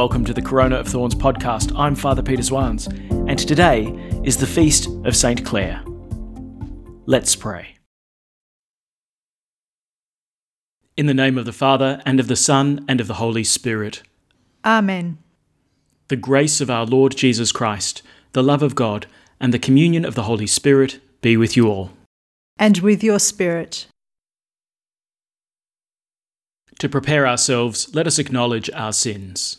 welcome to the Corona of Thorns podcast. I'm Father Peter Swans, and today is the feast of St. Clare. Let's pray. In the name of the Father, and of the Son, and of the Holy Spirit. Amen. The grace of our Lord Jesus Christ, the love of God, and the communion of the Holy Spirit be with you all. And with your spirit. To prepare ourselves, let us acknowledge our sins.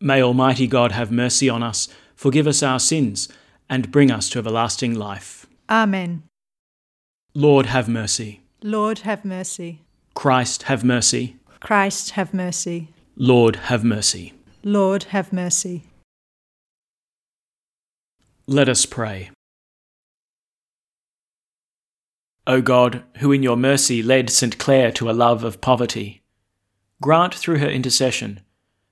May Almighty God have mercy on us, forgive us our sins, and bring us to everlasting life. Amen. Lord, have mercy. Lord, have mercy. Christ, have mercy. Christ, have mercy. Lord, have mercy. Lord, have mercy. Let us pray. O God, who in your mercy led St. Clare to a love of poverty, grant through her intercession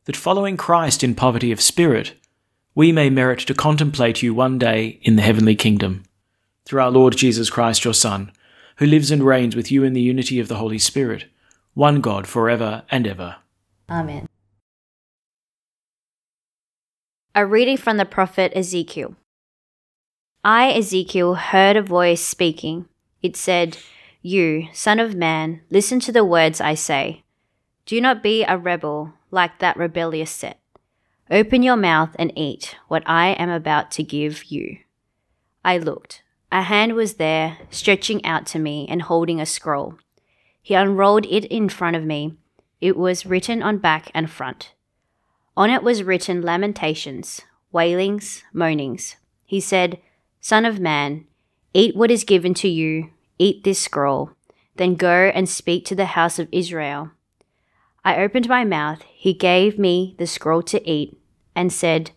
that following Christ in poverty of spirit, we may merit to contemplate you one day in the heavenly kingdom. Through our Lord Jesus Christ, your Son, who lives and reigns with you in the unity of the Holy Spirit, one God for ever and ever. Amen. A reading from the prophet Ezekiel. I, Ezekiel, heard a voice speaking it said, You, son of man, listen to the words I say. Do not be a rebel like that rebellious set. Open your mouth and eat what I am about to give you. I looked. A hand was there, stretching out to me and holding a scroll. He unrolled it in front of me. It was written on back and front. On it was written lamentations, wailings, moanings. He said, Son of man, eat what is given to you, Eat this scroll, then go and speak to the house of Israel. I opened my mouth, he gave me the scroll to eat, and said,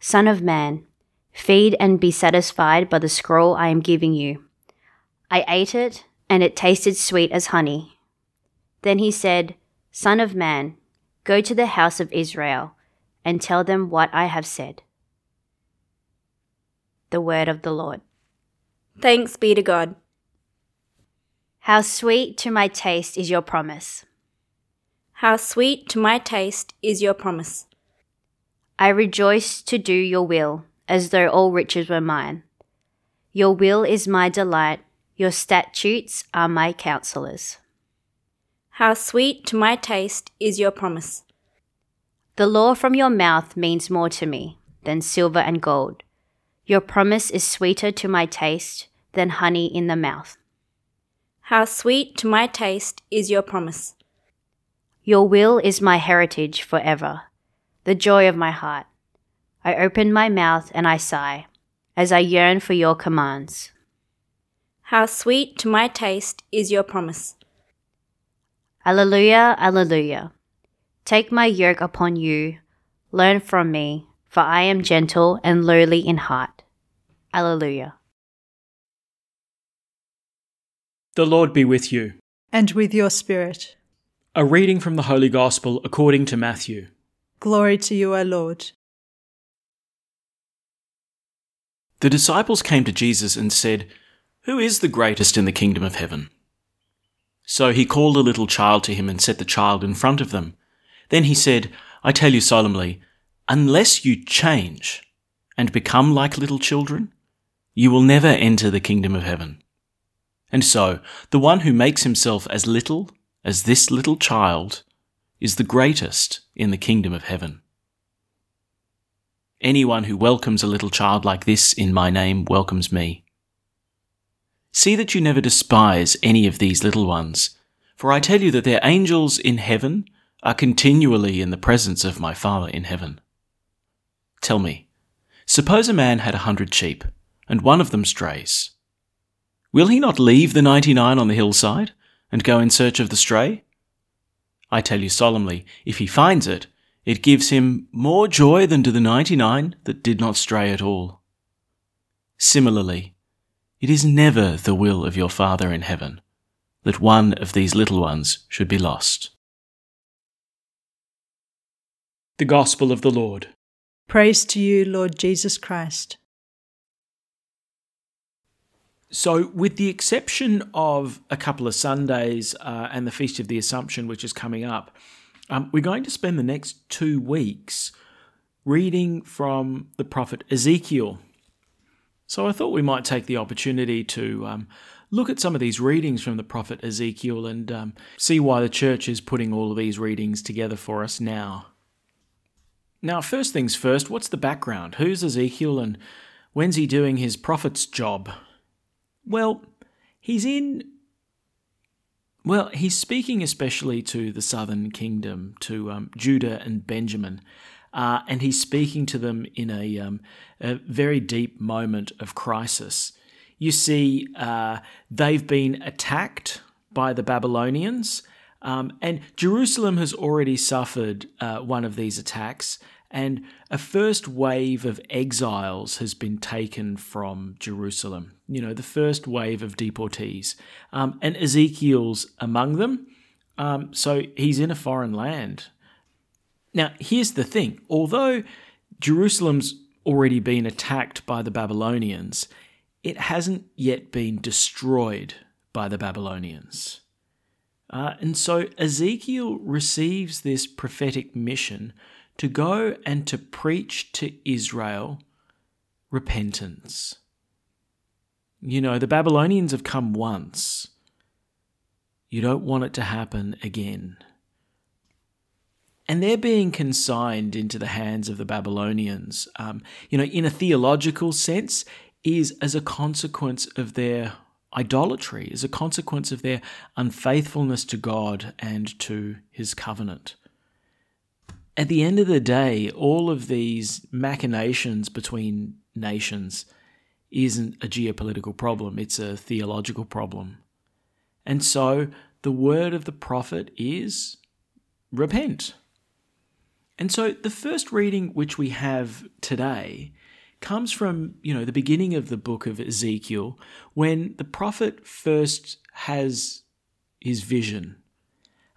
Son of man, feed and be satisfied by the scroll I am giving you. I ate it, and it tasted sweet as honey. Then he said, Son of man, go to the house of Israel, and tell them what I have said. The word of the Lord. Thanks be to God. How sweet to my taste is your promise. How sweet to my taste is your promise. I rejoice to do your will, as though all riches were mine. Your will is my delight, your statutes are my counselors. How sweet to my taste is your promise. The law from your mouth means more to me than silver and gold. Your promise is sweeter to my taste than honey in the mouth. How sweet to my taste is your promise. Your will is my heritage forever, the joy of my heart. I open my mouth and I sigh, as I yearn for your commands. How sweet to my taste is your promise. Alleluia, Alleluia. Take my yoke upon you, learn from me, for I am gentle and lowly in heart. Alleluia. The Lord be with you. And with your spirit. A reading from the Holy Gospel according to Matthew. Glory to you, O Lord. The disciples came to Jesus and said, Who is the greatest in the kingdom of heaven? So he called a little child to him and set the child in front of them. Then he said, I tell you solemnly, unless you change and become like little children, you will never enter the kingdom of heaven. And so, the one who makes himself as little as this little child is the greatest in the kingdom of heaven. Anyone who welcomes a little child like this in my name welcomes me. See that you never despise any of these little ones, for I tell you that their angels in heaven are continually in the presence of my Father in heaven. Tell me, suppose a man had a hundred sheep, and one of them strays. Will he not leave the ninety nine on the hillside and go in search of the stray? I tell you solemnly, if he finds it, It gives him more joy than to the 99 that did not stray at all. Similarly, it is never the will of your Father in heaven that one of these little ones should be lost. The Gospel of the Lord. Praise to you, Lord Jesus Christ. So, with the exception of a couple of Sundays uh, and the Feast of the Assumption, which is coming up, um, we're going to spend the next two weeks reading from the prophet Ezekiel. So, I thought we might take the opportunity to um, look at some of these readings from the prophet Ezekiel and um, see why the church is putting all of these readings together for us now. Now, first things first, what's the background? Who's Ezekiel and when's he doing his prophet's job? Well, he's in. Well, he's speaking especially to the southern kingdom, to um, Judah and Benjamin, uh, and he's speaking to them in a, um, a very deep moment of crisis. You see, uh, they've been attacked by the Babylonians, um, and Jerusalem has already suffered uh, one of these attacks and a first wave of exiles has been taken from Jerusalem. You know, the first wave of deportees. Um, and Ezekiel's among them. Um, so he's in a foreign land. Now, here's the thing although Jerusalem's already been attacked by the Babylonians, it hasn't yet been destroyed by the Babylonians. Uh, and so Ezekiel receives this prophetic mission to go and to preach to Israel repentance. You know, the Babylonians have come once. You don't want it to happen again. And they're being consigned into the hands of the Babylonians, um, you know, in a theological sense, is as a consequence of their idolatry, as a consequence of their unfaithfulness to God and to his covenant at the end of the day, all of these machinations between nations isn't a geopolitical problem, it's a theological problem. And so the word of the prophet is repent. And so the first reading which we have today comes from, you know, the beginning of the book of Ezekiel when the prophet first has his vision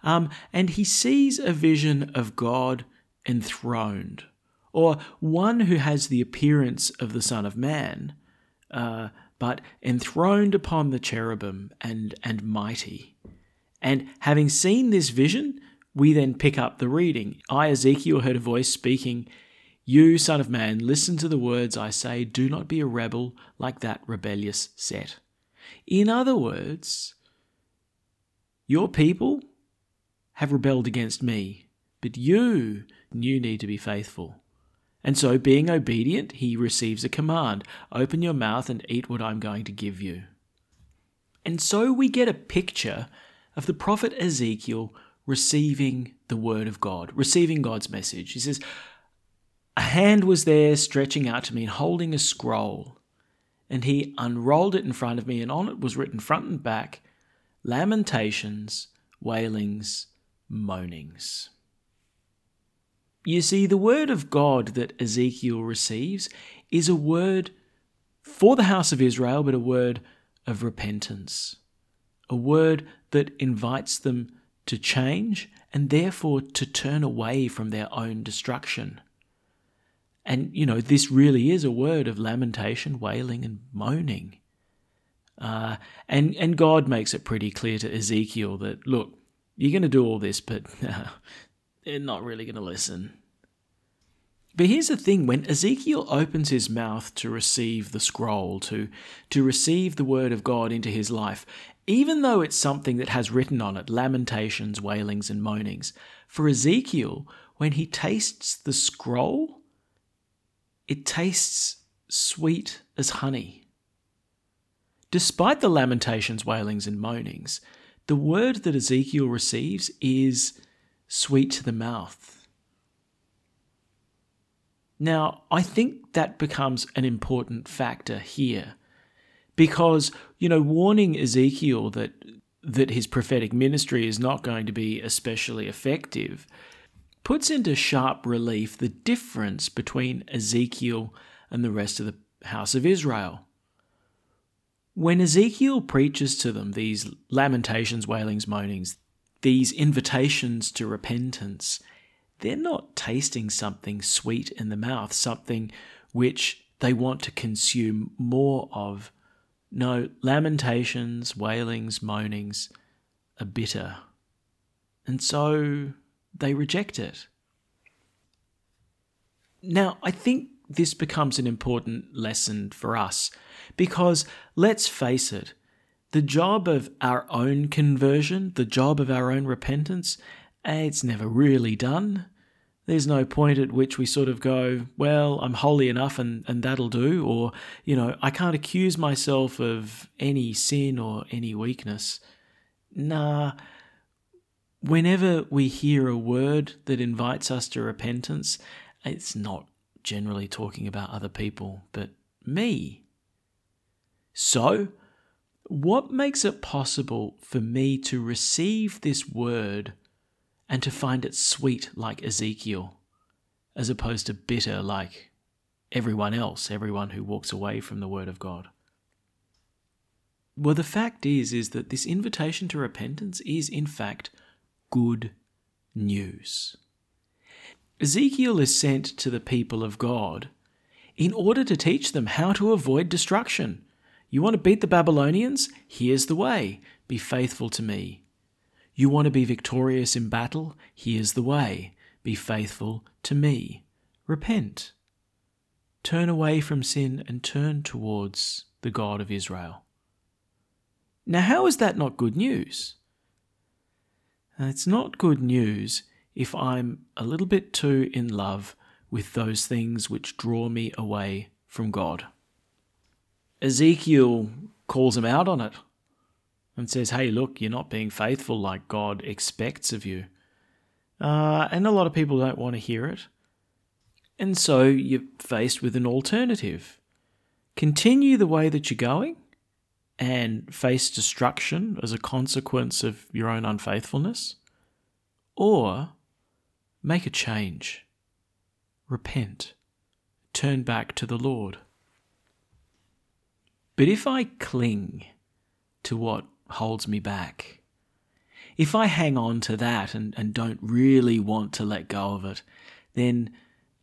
um, and he sees a vision of God enthroned, or one who has the appearance of the Son of Man, uh, but enthroned upon the cherubim and, and mighty. And having seen this vision, we then pick up the reading. I, Ezekiel, heard a voice speaking, You, Son of Man, listen to the words I say, do not be a rebel like that rebellious set. In other words, your people have rebelled against me, but you, you need to be faithful. And so, being obedient, he receives a command open your mouth and eat what I'm going to give you. And so, we get a picture of the prophet Ezekiel receiving the word of God, receiving God's message. He says, A hand was there stretching out to me and holding a scroll. And he unrolled it in front of me, and on it was written front and back lamentations, wailings, moanings. You see, the word of God that Ezekiel receives is a word for the house of Israel, but a word of repentance, a word that invites them to change and therefore to turn away from their own destruction. And, you know, this really is a word of lamentation, wailing, and moaning. Uh, and, and God makes it pretty clear to Ezekiel that, look, you're going to do all this, but uh, they're not really going to listen. But here's the thing when Ezekiel opens his mouth to receive the scroll, to, to receive the word of God into his life, even though it's something that has written on it lamentations, wailings, and moanings, for Ezekiel, when he tastes the scroll, it tastes sweet as honey. Despite the lamentations, wailings, and moanings, the word that Ezekiel receives is sweet to the mouth. Now, I think that becomes an important factor here because, you know, warning Ezekiel that that his prophetic ministry is not going to be especially effective puts into sharp relief the difference between Ezekiel and the rest of the house of Israel. When Ezekiel preaches to them these lamentations, wailings, moanings, these invitations to repentance, they're not tasting something sweet in the mouth, something which they want to consume more of. No, lamentations, wailings, moanings are bitter. And so they reject it. Now, I think this becomes an important lesson for us because let's face it, the job of our own conversion, the job of our own repentance, eh, it's never really done. There's no point at which we sort of go, well, I'm holy enough and, and that'll do, or, you know, I can't accuse myself of any sin or any weakness. Nah. Whenever we hear a word that invites us to repentance, it's not generally talking about other people, but me. So, what makes it possible for me to receive this word and to find it sweet like Ezekiel, as opposed to bitter like everyone else, everyone who walks away from the word of God? Well, the fact is, is that this invitation to repentance is in fact good news. Ezekiel is sent to the people of God in order to teach them how to avoid destruction. You want to beat the Babylonians? Here's the way be faithful to me. You want to be victorious in battle? Here's the way be faithful to me. Repent. Turn away from sin and turn towards the God of Israel. Now, how is that not good news? It's not good news if I'm a little bit too in love with those things which draw me away from God. Ezekiel calls him out on it and says, Hey, look, you're not being faithful like God expects of you. Uh, and a lot of people don't want to hear it. And so you're faced with an alternative. Continue the way that you're going and face destruction as a consequence of your own unfaithfulness, or Make a change. Repent. Turn back to the Lord. But if I cling to what holds me back, if I hang on to that and, and don't really want to let go of it, then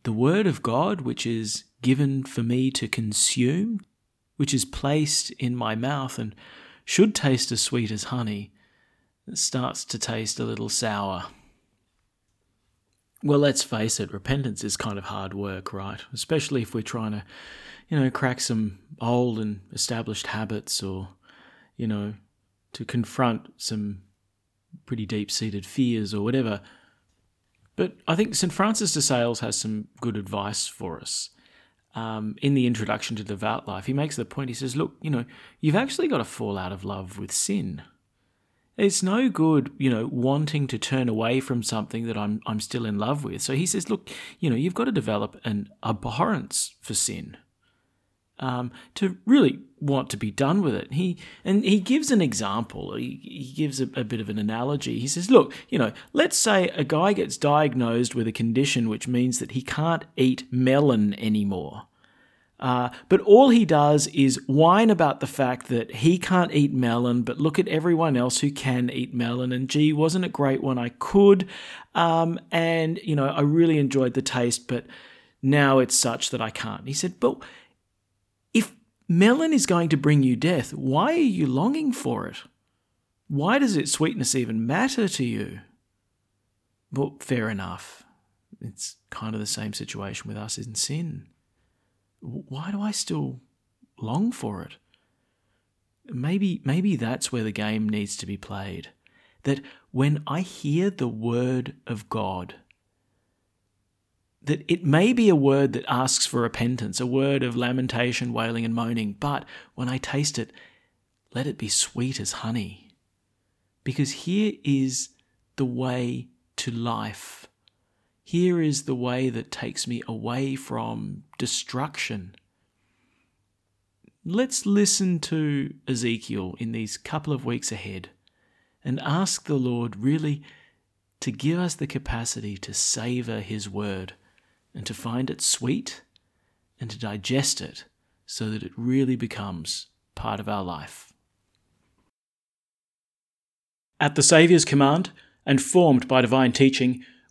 the Word of God, which is given for me to consume, which is placed in my mouth and should taste as sweet as honey, starts to taste a little sour well, let's face it, repentance is kind of hard work, right? Especially if we're trying to, you know, crack some old and established habits or, you know, to confront some pretty deep seated fears or whatever. But I think St. Francis de Sales has some good advice for us. Um, in the introduction to Devout Life, he makes the point he says, Look, you know, you've actually got to fall out of love with sin. It's no good, you know, wanting to turn away from something that I'm I'm still in love with. So he says, look, you know, you've got to develop an abhorrence for sin. Um, to really want to be done with it. He and he gives an example. He, he gives a, a, bit of an analogy. He says, "Look, you know, let's say a guy gets diagnosed with a condition which means that he can't eat melon anymore. Uh, but all he does is whine about the fact that he can't eat melon, but look at everyone else who can eat melon. And gee, wasn't it great when I could? Um, and, you know, I really enjoyed the taste, but now it's such that I can't. He said, but if melon is going to bring you death, why are you longing for it? Why does its sweetness even matter to you? Well, fair enough. It's kind of the same situation with us in sin why do I still long for it? Maybe, maybe that's where the game needs to be played. That when I hear the word of God, that it may be a word that asks for repentance, a word of lamentation, wailing, and moaning, but when I taste it, let it be sweet as honey. Because here is the way to life. Here is the way that takes me away from destruction. Let's listen to Ezekiel in these couple of weeks ahead and ask the Lord really to give us the capacity to savour His Word and to find it sweet and to digest it so that it really becomes part of our life. At the Saviour's command, and formed by divine teaching,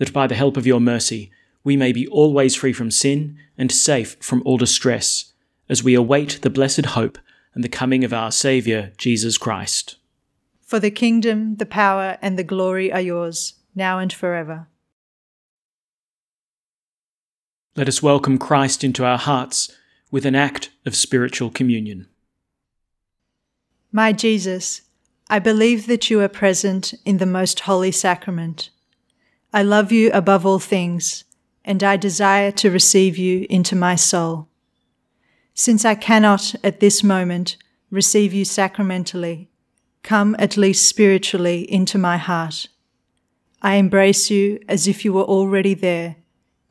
that by the help of your mercy we may be always free from sin and safe from all distress, as we await the blessed hope and the coming of our Saviour, Jesus Christ. For the kingdom, the power, and the glory are yours, now and forever. Let us welcome Christ into our hearts with an act of spiritual communion. My Jesus, I believe that you are present in the most holy sacrament. I love you above all things, and I desire to receive you into my soul. Since I cannot at this moment receive you sacramentally, come at least spiritually into my heart. I embrace you as if you were already there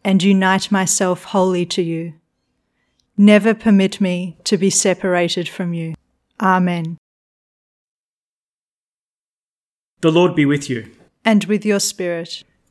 and unite myself wholly to you. Never permit me to be separated from you. Amen. The Lord be with you. And with your spirit.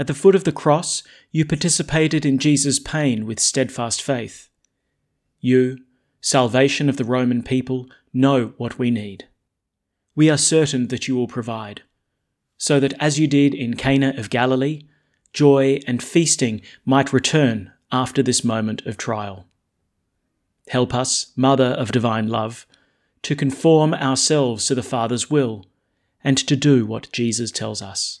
At the foot of the cross, you participated in Jesus' pain with steadfast faith. You, salvation of the Roman people, know what we need. We are certain that you will provide, so that as you did in Cana of Galilee, joy and feasting might return after this moment of trial. Help us, Mother of Divine Love, to conform ourselves to the Father's will and to do what Jesus tells us.